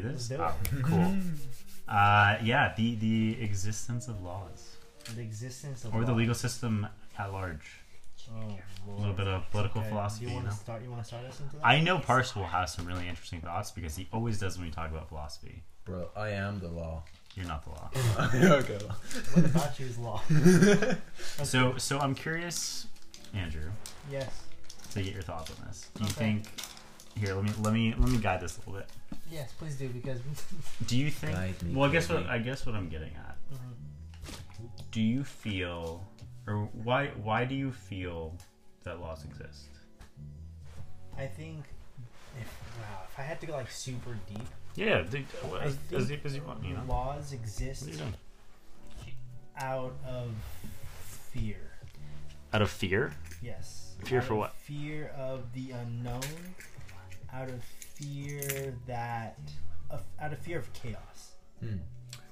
do this? Let's do Oh, cool. Uh, yeah, the the existence of laws The existence of or the legal system at large. Oh, A little bit of political Okay, philosophy. Do you You want know? to start? You want to start us into that? I know Parsa has some really interesting thoughts because he always does when we talk about philosophy. Bro, I am the law. You're not the law. okay. What about you is law? So so I'm curious, Andrew, Yes. to get your thoughts on this. Do you think here, let me let me let me guide this a little bit. Yes, please do because. Do you think Guide me, Well, I guess what me. I guess what I'm getting at. Mhm. Do you feel or why why do you feel that laws exist? I think if wow, if I had to go like super deep, Yeah, the, I as, as deep as you want, you know. laws exist What are you doing? out of fear. Out of fear? Yes. Fear Out for what? Fear of the unknown. Out of fear that. Of, out of fear of chaos. Hmm.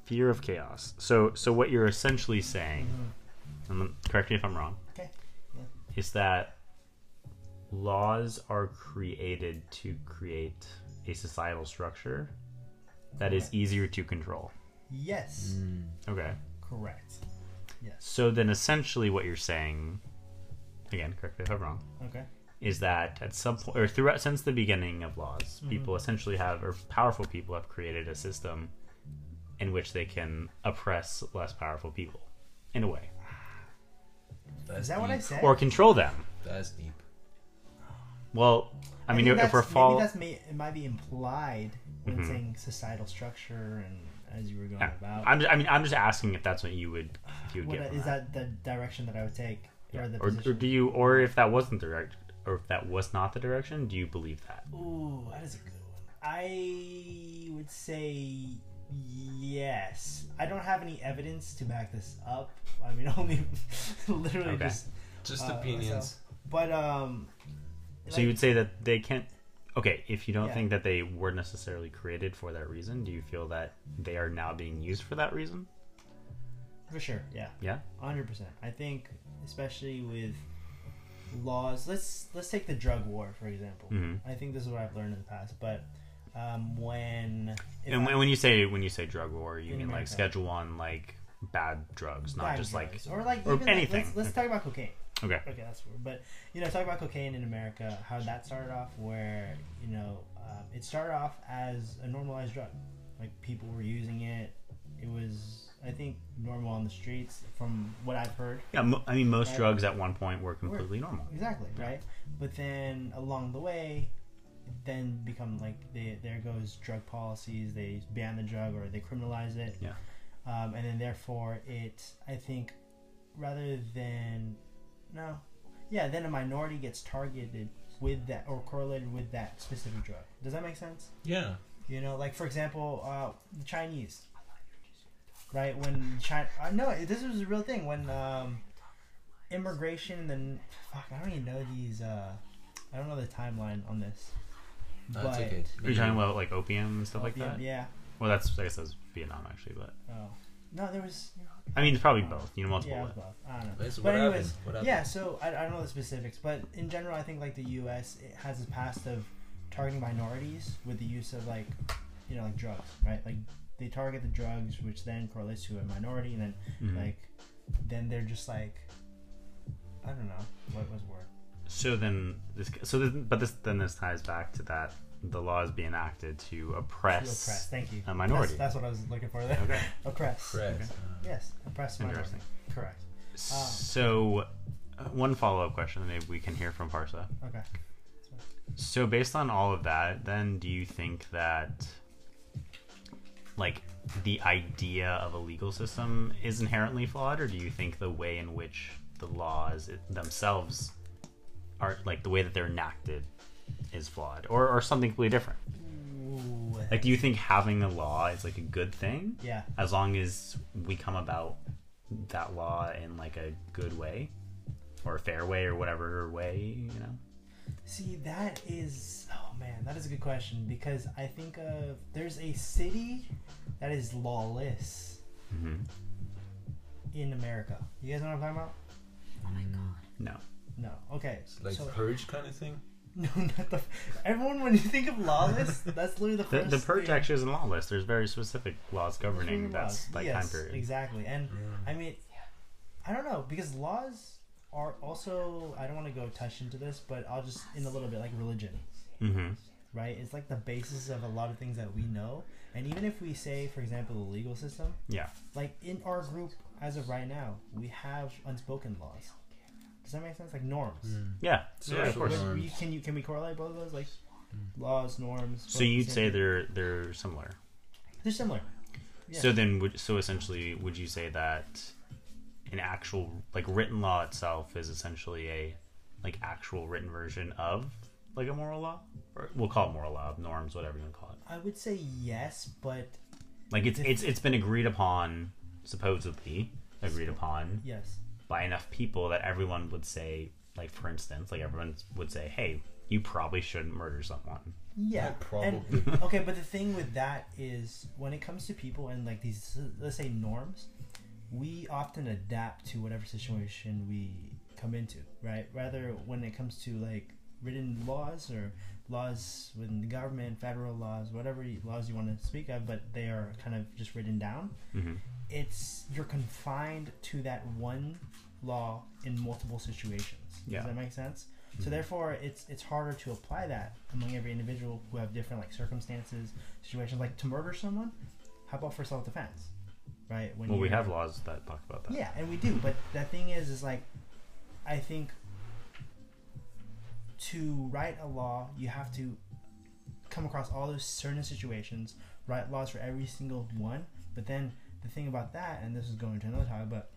Fear of chaos. So so what you're essentially saying, Mhm. and correct me if I'm wrong, Okay. is that laws are created to create a societal structure that is easier to control. Yes. Hmm. Okay. Correct. Yes. So then essentially what you're saying, again, correct me if I'm wrong, Okay. Is that at some point or throughout since the beginning of laws, Mhm. people essentially have or powerful people have created a system in which they can oppress less powerful people in a way. That's Is that what I said? Or control them. That's deep. Well, I mean think if we're that's- follow maybe that's may, it might be implied when Mhm. saying societal structure and as you were going Yeah. about. I'm just, I mean I'm just asking if that's what you would you would What, get from is that the direction that I would take, Yeah. or the or, or do you or if that wasn't the direct or if that was not the direction, do you believe that? Ooh, that is a good one. I would say yes. I don't have any evidence to back this up. I mean, only literally Okay. just. Just Uh, opinions. But um. So you would say that they can't. Okay, if you don't Yeah. think that they were necessarily created for that reason, do you feel that they are now being used for that reason? For sure, yeah. Yeah. hundred percent. I think, especially with laws. Let's let's take the drug war for example. hmm I think this is what I've learned in the past. But um, when And I- when when you say when you say drug war, you mean like Schedule One, like bad drugs, not bad just drugs, like or like or even like, anything. let's, let's talk about cocaine. okay. Okay, that's weird. But you know, talk about cocaine in America. How that started off, where you know, um, it started off as a normalized drug. Like people were using it. It was, I think, normal on the streets, from what I've heard. Yeah, mo- I mean most Right. drugs at one point were completely normal. Exactly, right? But then along the way, then become like they, there goes drug policies. They ban the drug or they criminalize it. Yeah. Um, and then therefore it, I think, rather than no, yeah, then a minority gets targeted with that or correlated with that specific drug. Does that make sense? Yeah. You know, like for example, uh, the Chinese, right? When China, I know this was a real thing when um, immigration. And then fuck, I don't even know these. Uh, I don't know the timeline on this. That's but, okay. Are you talking about like opium and stuff like that? Yeah. Well, that's I guess that's Vietnam actually, but Oh no, there was. I mean it's probably both. You know, multiple. Yeah, it was both. I don't know. Wait, so But anyways, happened? Happened? Yeah, so I, I don't know the specifics, but in general, I think like the U.S. It has a past of targeting minorities with the use of like, you know, like drugs, right? Like they target the drugs, which then correlates to a minority, and then Mhm. like, then they're just like, I don't know what was the word. So then this so this, but this then this ties back to that the laws being enacted to To oppress. oppress. Thank you. a minority. That's, that's what I was looking for there. Okay. Oppress. Press. Okay. Uh, Yes, oppress minority. Interesting. Correct. So, uh, one follow up question that maybe we can hear from Parsa. Okay. So, based on all of that, then do you think that, like, the idea of a legal system is inherently flawed, or do you think the way in which the laws themselves are, like, the way that they're enacted is flawed, or, or something completely different? Ooh. Like, do you think having a law is, like, a good thing, Yeah. as long as we come about that law in, like, a good way? Or a fair way, or whatever way, you know? See, that is oh man, that is a good question because I think of there's a city that is lawless hmm in America. You guys know what I'm talking about? Oh my god. No. No. Okay. It's like so purge kind of thing. No, not the. Everyone, when you think of lawless, that's literally the The, first. the purge thing. actually isn't lawless. There's very specific laws governing that like yes, time period. Exactly, and Yeah. I mean, I don't know because laws are also. I don't want to go touch into this, but I'll just in a little bit like religion, Mm-hmm. right? It's like the basis of a lot of things that we know, and even if we say, for example, the legal system, Yeah. like in our group as of right now, we have unspoken laws. Does that make sense? Like norms. Mm. Yeah. So yeah, of course. norms. We- can you can we correlate both of those like laws, norms? So you'd say thing? they're they're similar. they're similar. Yeah. So then, would so essentially, would you say that an actual like written law itself is essentially a like actual written version of like a moral law, or we'll call it moral law, norms, whatever you want to call it. I would say yes, but Like it's it's it's been agreed upon, supposedly agreed upon yes. by enough people that everyone would say, like for instance, like everyone would say, hey, you probably shouldn't murder someone. Yeah, Yeah, probably. And, okay, but the thing with that is when it comes to people and like these, let's say norms, we often adapt to whatever situation we come into, right? Rather, when it comes to like written laws or laws within the government, federal laws, whatever laws you want to speak of, but they are kind of just written down. hmm It's you're confined to that one law in multiple situations. Yeah. Does that make sense? So therefore, it's it's harder to apply that among every individual who have different like circumstances, situations. Like to murder someone, how about for self defense, right? When Well, we have laws that talk about that. yeah, and we do. But the thing is, is like, I think to write a law, you have to come across all those certain situations, write laws for every single one. But then the thing about that, and this is going to another topic, but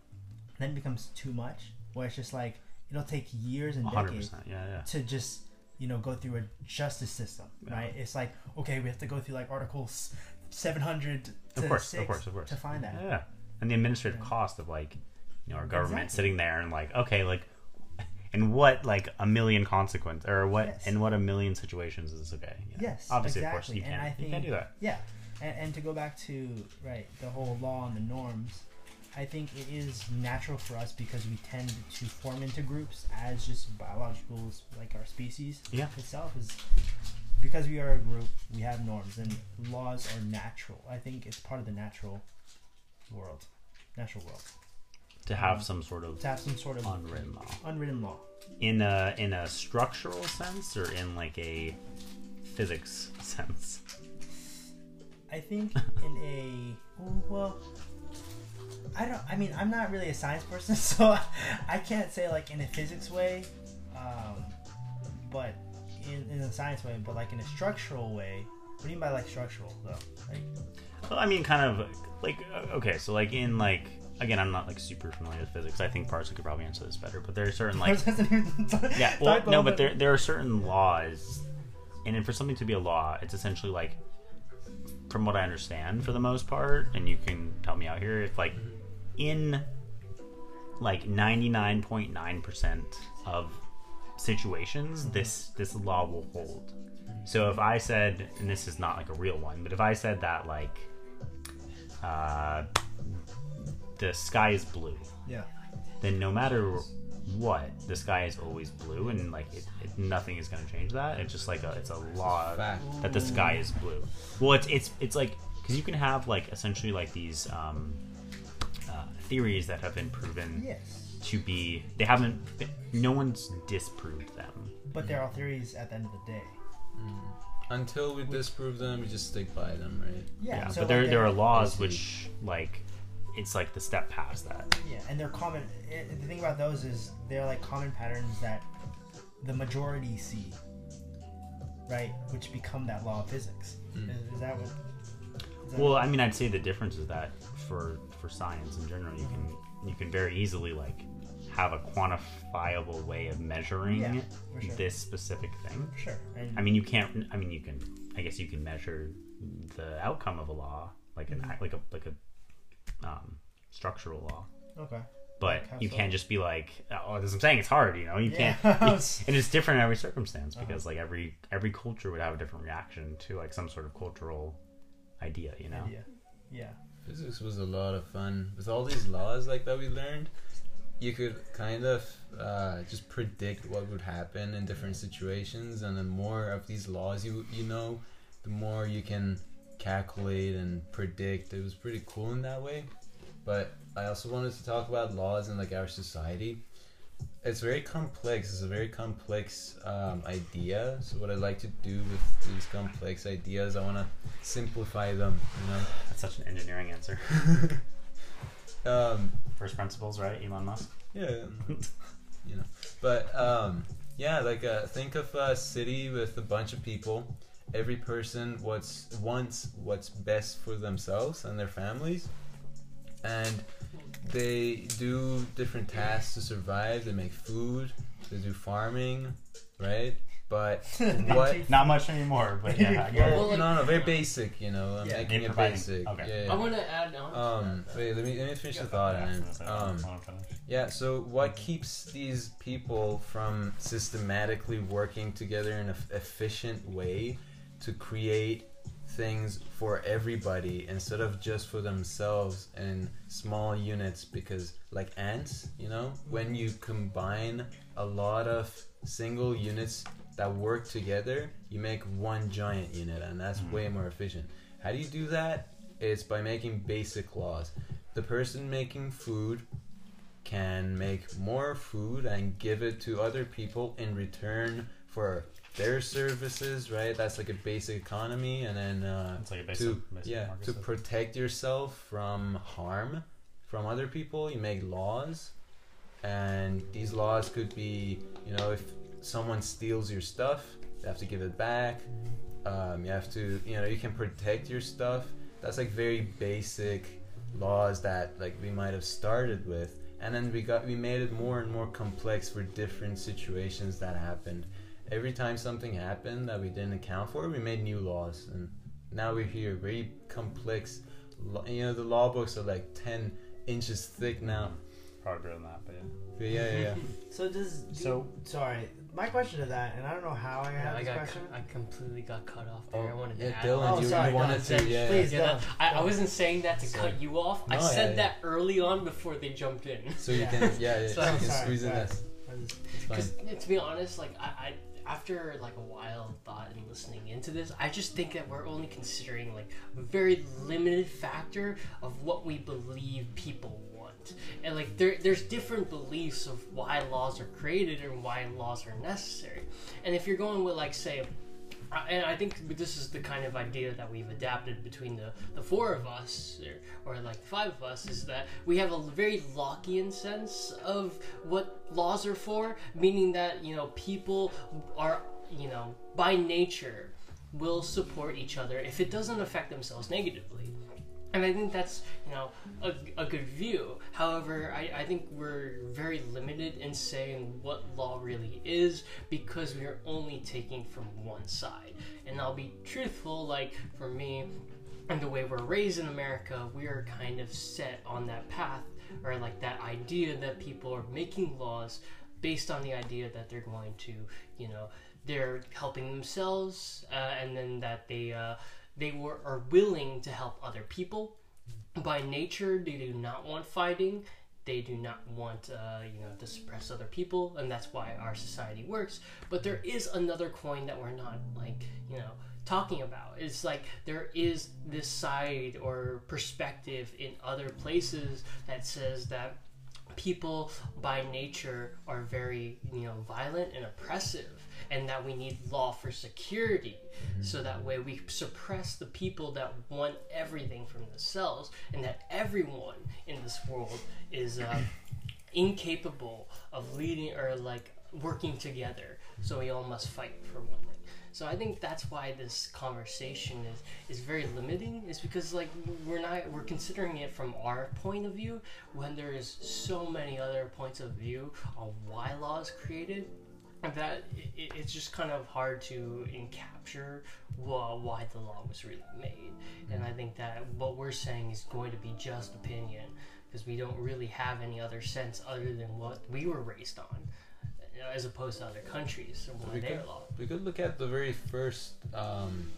then it becomes too much, where it's just like it'll take years and decades. Yeah, yeah. to just you know go through a justice system, Yeah. right? It's like okay, we have to go through like articles seven hundred to Of course, six of course, of course. to find that. Yeah, and the administrative Yeah. cost of like, you know, our government Exactly. sitting there and like, okay, like, and what like a million consequence or what Yes. in what a million situations is this okay? Yes, obviously, of course, you And can't, I you can't do that. Yeah, and, and to go back to right the whole law and the norms, I think it is natural for us because we tend to form into groups as just biologicals, like our species Yeah. itself is. Because we are a group, we have norms and laws are natural. I think it's part of the natural world, natural world To have some sort of to have some sort of unwritten law unwritten law. in a in a structural sense or in like a physics sense. I think in a well, I don't. I mean, I'm not really a science person, so I can't say like in a physics way, um, but in in a science way, but like in a structural way. What do you mean by like structural though? Like, Well, I mean, kind of like uh, okay, so like in like again, I'm not like super familiar with physics. I think Parsa could probably answer this better, but there are certain like yeah, well, no, but there there are certain laws, and then for something to be a law, it's essentially like, from what I understand, for the most part, and you can help me out here, if like in like ninety nine point nine percent of situations, this this law will hold. So if I said, and this is not like a real one, but if I said that like, uh, the sky is blue, yeah, then no matter what, the sky is always blue, and like it, it, nothing is going to change that. It's just like a, it's a law Fact. that the sky is blue. Well, it's it's it's like because you can have like essentially like these um, uh, theories that have been proven yes, to be they haven't no one's disproved them. but they're all theories at the end of the day. Until we disprove them, we just stick by them, right? Yeah, Yeah, so, but there like, there are laws which like it's like the step past that. Yeah, and they're common. It, the thing about those is they're like common patterns that the majority see, right? Which become that law of physics. Mm. Is, is that what? is that Well, what- I mean, I'd say the difference is that for for science in general, you can you can very easily like have a quantifiable way of measuring Yeah, sure. this specific thing. sure. And I mean, you can't. I mean, you can. I guess you can measure the outcome of a law, like an Mhm. like a like a um, structural law. okay. But Like you so? can't just be like, oh, as I'm saying, it's hard. You know, you Yeah. can't. and it's different in every circumstance Uh-huh. because like every every culture would have a different reaction to like some sort of cultural idea. You know. Idea. Yeah. Physics was a lot of fun with all these laws like that we learned. you could kind of uh, just predict what would happen in different situations, and the more of these laws you you know, the more you can calculate and predict. It was pretty cool in that way. But I also wanted to talk about laws in like our society. It's very complex. It's a very complex um, idea. So what I like to do with these complex ideas, I want to simplify them. You know. That's such an engineering answer. Um, First principles, right? Elon Musk. yeah, you know. But um, yeah, like uh, think of a city with a bunch of people. Every person what's wants what's best for themselves and their families, and they do different tasks to survive. They make food. They do farming, right? But what? Not much anymore, but yeah. I get it. Well, like- no, no, very basic. You know, I'm Yeah, making it providing- basic. okay. Yeah, yeah. I want to add on. to Um, that, wait, let me let me finish Yeah. the thought. Yeah, and that's then, I um, wanna finish. yeah, so what keeps these people from systematically working together in an efficient way to create things for everybody instead of just for themselves in small units? Because, like ants, you know, when you combine a lot of single units that work together, you make one giant unit, and that's Mhm. way more efficient. How do you do that? It's by making basic laws. The person making food can make more food and give it to other people in return for their services, right? That's like a basic economy, and then uh, It's like a basic, to basic yeah to system. protect yourself from harm from other people, you make laws, and these laws could be, you know, if someone steals your stuff, you have to give it back. Um, you have to, you know, you can protect your stuff. That's like very basic laws that like we might have started with, and then we got we made it more and more complex for different situations that happened. Every time something happened that we didn't account for, we made new laws, and now we're here. Very complex. You know, the law books are like ten inches thick now. Probably better than that, but yeah. But yeah, yeah, yeah. So does do- So- sorry. My question to that, and I don't know how I yeah, have I this got, question. I completely got cut off there. I Oh, wanted to yeah, add Dylan, on. Oh, you, sorry, you wanted to, yeah. please. Yeah, Go. I, I wasn't saying that to Sorry. cut you off. I said yeah, that early on before they jumped in. So you Yeah. can, yeah, yeah, Sorry, you can sorry, squeeze in this. I just- It's fine. Because to be honest, like I, I, after like a while of thought and listening into this, I just think that we're only considering like a very limited factor of what we believe people want, and like there, there's different beliefs of why laws are created and why laws are necessary. And if you're going with like say. And I think this is the kind of idea that we've adapted between the, the four of us, or, or like the five of us, is that we have a very Lockean sense of what laws are for, meaning that, you know, people are, you know, by nature will support each other if it doesn't affect themselves negatively. And I think that's, you know, a, a good view. However, I, I think we're very limited in saying what law really is because we are only taking from one side. And I'll be truthful, like, for me, and the way we're raised in America, we are kind of set on that path, or like that idea that people are making laws based on the idea that they're going to, you know, they're helping themselves, uh, and then that they uh, they were are willing to help other people. By nature, they do not want fighting. They do not want, uh, you know, to suppress other people, and that's why our society works. But there is another coin that we're not like, you know, talking about. It's like there is this side or perspective in other places that says that people by nature are very you know violent and oppressive and that we need law for security. So that way we suppress the people that want everything from themselves and that everyone in this world is uh, incapable of leading or like working together. So we all must fight for one thing so i think that's why this conversation is is very limiting is because like we're not we're considering it from our point of view when there is so many other points of view on why law is created that it, it's just kind of hard to capture wh- why the law was really made and i think that what we're saying is going to be just opinion because we don't really have any other sense other than what we were raised on as opposed to other countries and we what their could- law We could look at the very first um,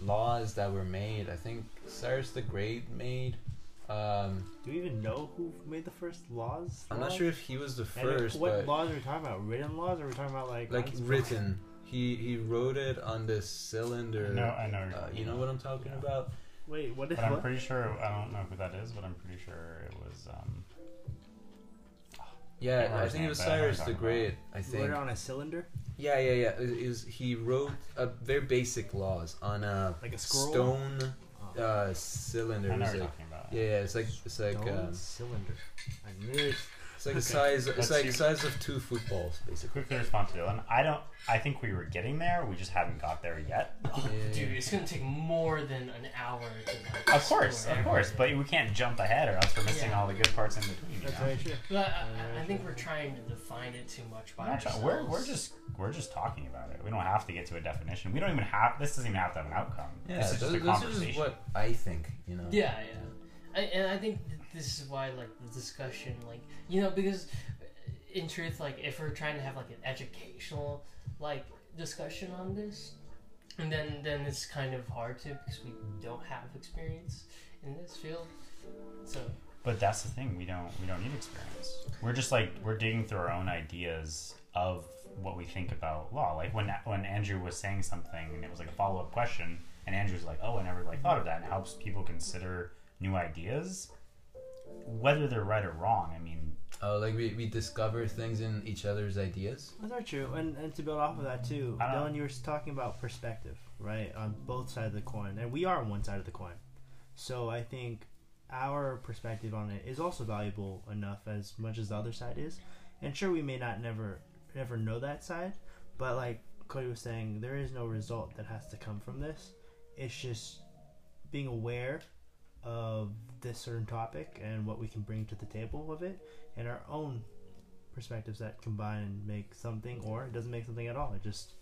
laws that were made. I think Cyrus the Great made Um, Do we even know who made the first laws? I'm not Laws? sure if he was the And first, what but laws are we talking about? Written laws, or are we talking about like like written. He he wrote it on this cylinder. I know, I know. Uh, you know what I'm talking Yeah. about? Wait, what? Is, But I'm what? pretty sure I don't know who that is, but I'm pretty sure it was. Um, Yeah, remember I think it was but I know Cyrus the you're talking Great. I Wrote think. it on a cylinder, Yeah, yeah, yeah. It is he wrote a very basic laws on a like a scroll. stone Oh. uh, cylinder. I know It's what you're like, talking about. yeah, yeah, it's like it's like um, cylinder. I knew it. it's like the Okay. size. It's Let's like see. size of two footballs, basically. quickly respond to Dylan, I don't. I think we were getting there. We just haven't got there yet. Oh, Yeah. dude, it's gonna take more than an hour to like, Of course, explore of course, but we can't jump ahead, or else we're missing Yeah. all the good parts in between. You That's know? very true. But I, I think we're trying to define it too much by We're, not try- ourselves. we're, we're just we're just talking about it. We don't have to get to a definition. We don't even have. This doesn't even have to have an outcome. Yeah, this is those, just a those are conversation. just what I think. You know. Yeah, yeah. I, and I think this is why, like, the discussion, like, you know, because in truth, like, if we're trying to have, like, an educational, like, discussion on this, and then, then it's kind of hard to because we don't have experience in this field. So, But that's the thing. We don't we don't need experience. We're just like we're digging through our own ideas of what we think about law. Like when when Andrew was saying something and it was like a follow up question, and Andrew's like, "Oh, I never like thought of that." And helps people consider new ideas, whether they're right or wrong. I mean, Oh, like we, we discover things in each other's ideas. That's very true. And, and to build off of that too, I don't- Dylan, you were talking about perspective, right, on both sides of the coin, and we are on one side of the coin. So I think our perspective on it is also valuable enough as much as the other side is. And sure, we may not never never know that side, but like Cody was saying, there is no result that has to come from this. It's just being aware of this certain topic and what we can bring to the table of it, and our own perspectives that combine and make something, or it doesn't make something at all. It just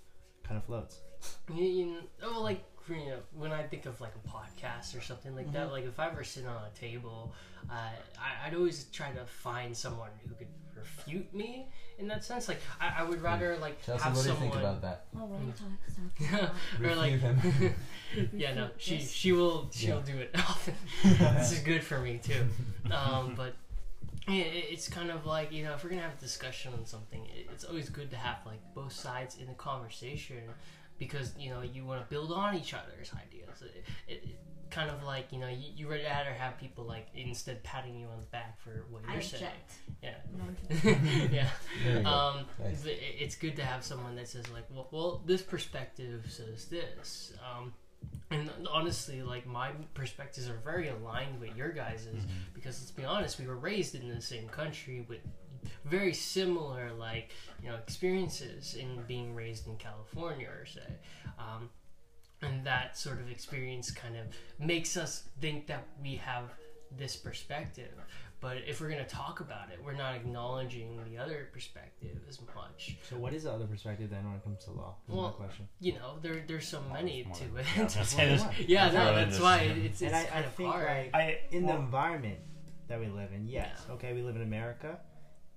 kind of floats. you, you know, oh, like, you know, when I think of, like, a podcast or something like that, Mhm. like, if I were sitting on a table, uh, I, I'd always try to find someone who could refute me in that sense. Like, I, I would rather, like, have someone. that? Oh, what are you talking about? or like him. yeah no she Yes. she will she'll Yeah. do it often this is good for me too um, but yeah, it- it's kind of like you know if we're gonna have a discussion on something it- it's always good to have like both sides in the conversation because you know you want to build on each other's ideas it, it, it kind of like you know you, you would rather have people like instead patting you on the back for what you're saying object. yeah No, yeah go. um, Nice. it- it's good to have someone that says like, well, well this perspective says this. Um, and honestly, like my perspectives are very aligned with your guys's because let's be honest, we were raised in the same country with very similar like you know experiences in being raised in California or say. Um, and that sort of experience kind of makes us think that we have this perspective. But if we're going to talk about it, we're not acknowledging the other perspective as much. So, what is the other perspective then when it comes to law? Is Well, my question. You know, there there's so many more to it. yeah, I was gonna say, there's- yeah, no, that's just- why it's, it's and I, I of think hard. like I in well, the environment that we live in, yes, Yeah. okay, we live in America,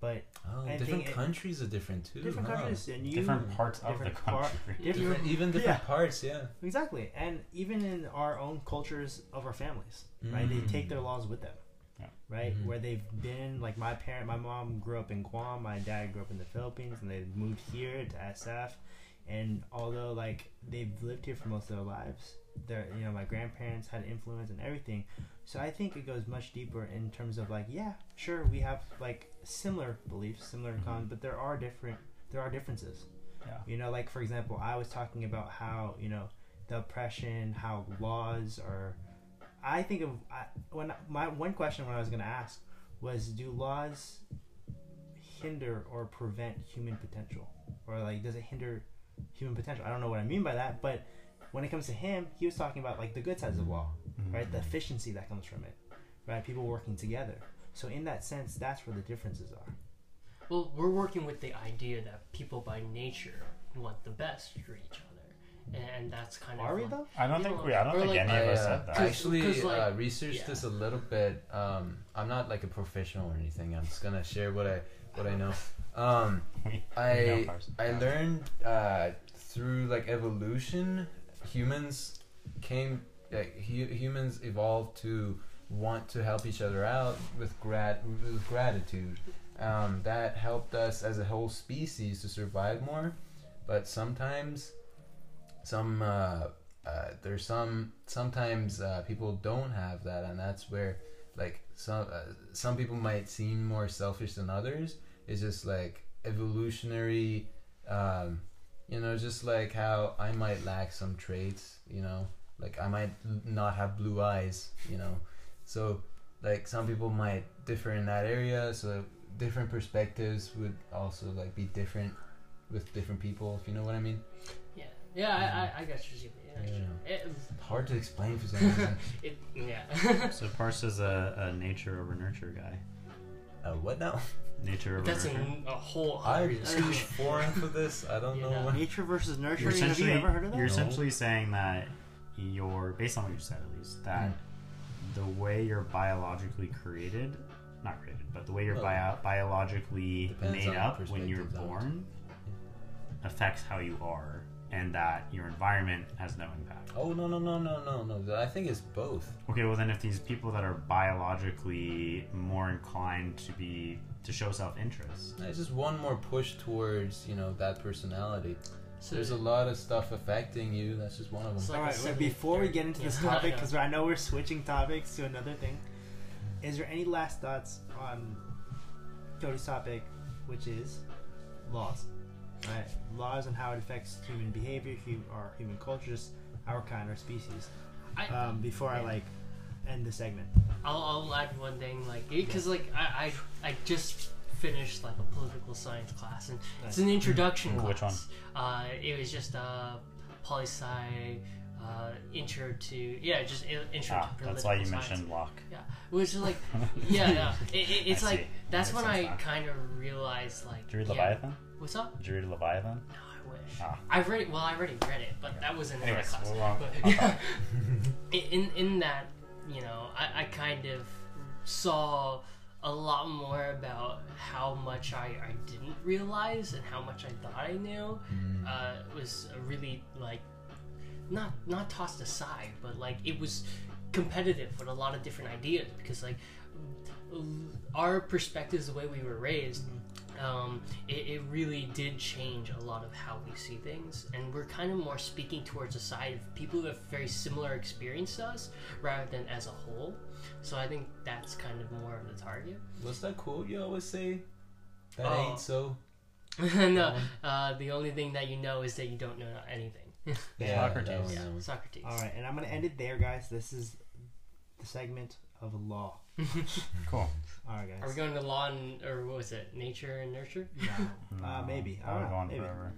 but Oh, I different think it- countries are different too. different huh? countries and you different parts of the different par- country. different Even different Yeah. parts, yeah. exactly, and even in our own cultures of our families, right? They take their laws with them. Yeah. Right, Mhm. where they've been, like my parent, my mom grew up in Guam, my dad grew up in the Philippines, and they moved here to SF. And although like they've lived here for most of their lives, their you know my grandparents had influence and everything. So I think it goes much deeper in terms of like yeah, sure we have like similar beliefs, similar mm-hmm. cons, but there are different there are differences. Yeah. You know, like for example, I was talking about how you know the oppression, how laws are. I think of I, when my one question when I was going to ask was, do laws hinder or prevent human potential, or like does it hinder human potential? I don't know what I mean by that, but when it comes to him, he was talking about like the good sides of law, Mhm. right? The efficiency that comes from it, right? People working together. So in that sense, that's where the differences are. Well, we're working with the idea that people by nature want the best for each other, and that's kind Are of Are we like- though? I don't think know, we. I don't think like- any I, of us uh, said that. I actually 'Cause, like, uh, researched yeah. this a little bit. Um, I'm not like a professional or anything. I'm just gonna share what I what I know. Um, I. I learned uh, through like evolution, humans came like hu- humans evolved to want to help each other out with grat with gratitude. Um, that helped us as a whole species to survive more, but sometimes some uh, uh, there's some sometimes uh, people don't have that, and that's where like some uh, some people might seem more selfish than others. It's just like evolutionary, um, you know, just like how I might lack some traits, you know, like I might not have blue eyes, you know, so like some people might differ in that area, so different perspectives would also like be different with different people, if you know what I mean. Yeah, yeah, I, I, I got what you're. Yeah. It, Hard to explain for some reason. it, yeah. So Parsa is a, a nature over nurture guy. uh, what now? Nature over nurture That's a, nurture. a whole I'm other too foreign for this. I don't You know. know. what- Nature versus nurture. You're Have you ever heard of that? you're No. essentially saying that you're based on what you said at least that the way you're biologically created, not created, but the way you're Well, bio- biologically depends made up when you're perspective, born affects how you are, and that your environment has no impact. Oh no no no no no no! I think it's both. Okay, well then, if these people that are biologically more inclined to be to show self-interest, It's just one more push towards you know that personality. So There's a lot of stuff affecting you. That's just one of them. Alright, so- like right, a before we get into this Yeah. topic, Yeah. because I know we're switching topics to another thing, is there any last thoughts on Cody's topic, which is laws? Right, laws and how it affects human behavior, hu- or human cultures, our kind, our species. I, Um, before I like end the segment. I'll, I'll add one thing, like, because like I, I I just finished like a political science class, and it's an introduction Ooh, class. which one? Uh, it was just a poli sci, uh, intro to yeah, just intro ah, to political that's why you science. mentioned Locke. Yeah, which is like yeah, yeah. It, it, it's I like see. that's That when makes I sense kind of realized like Did you read yeah, Leviathan? What's up? Did you read Leviathan? No, I wish. Ah. I've read it. Well, I already read it, but that was in another Anyways, class. wrong. But, yeah, in in that, you know, I, I kind of saw a lot more about how much I, I didn't realize and how much I thought I knew. Uh, it was really like not not tossed aside, but like it was competitive with a lot of different ideas because like our perspectives, the way we were raised, um, it, it really did change a lot of how we see things, and we're kind of more speaking towards a side of people who have very similar experience to us rather than as a whole. So I think that's kind of more of the target. What's that quote you always say? That Oh. ain't so. no, uh, the only thing that you know is that you don't know anything. Yeah, Socrates. yeah. Socrates. All right, and I'm gonna end it there, guys. This is the segment of law. Cool. All right, guys. Are we going to law and or what was it? Nature and nurture? No, uh, maybe. I I'll don't go know. on Maybe. forever.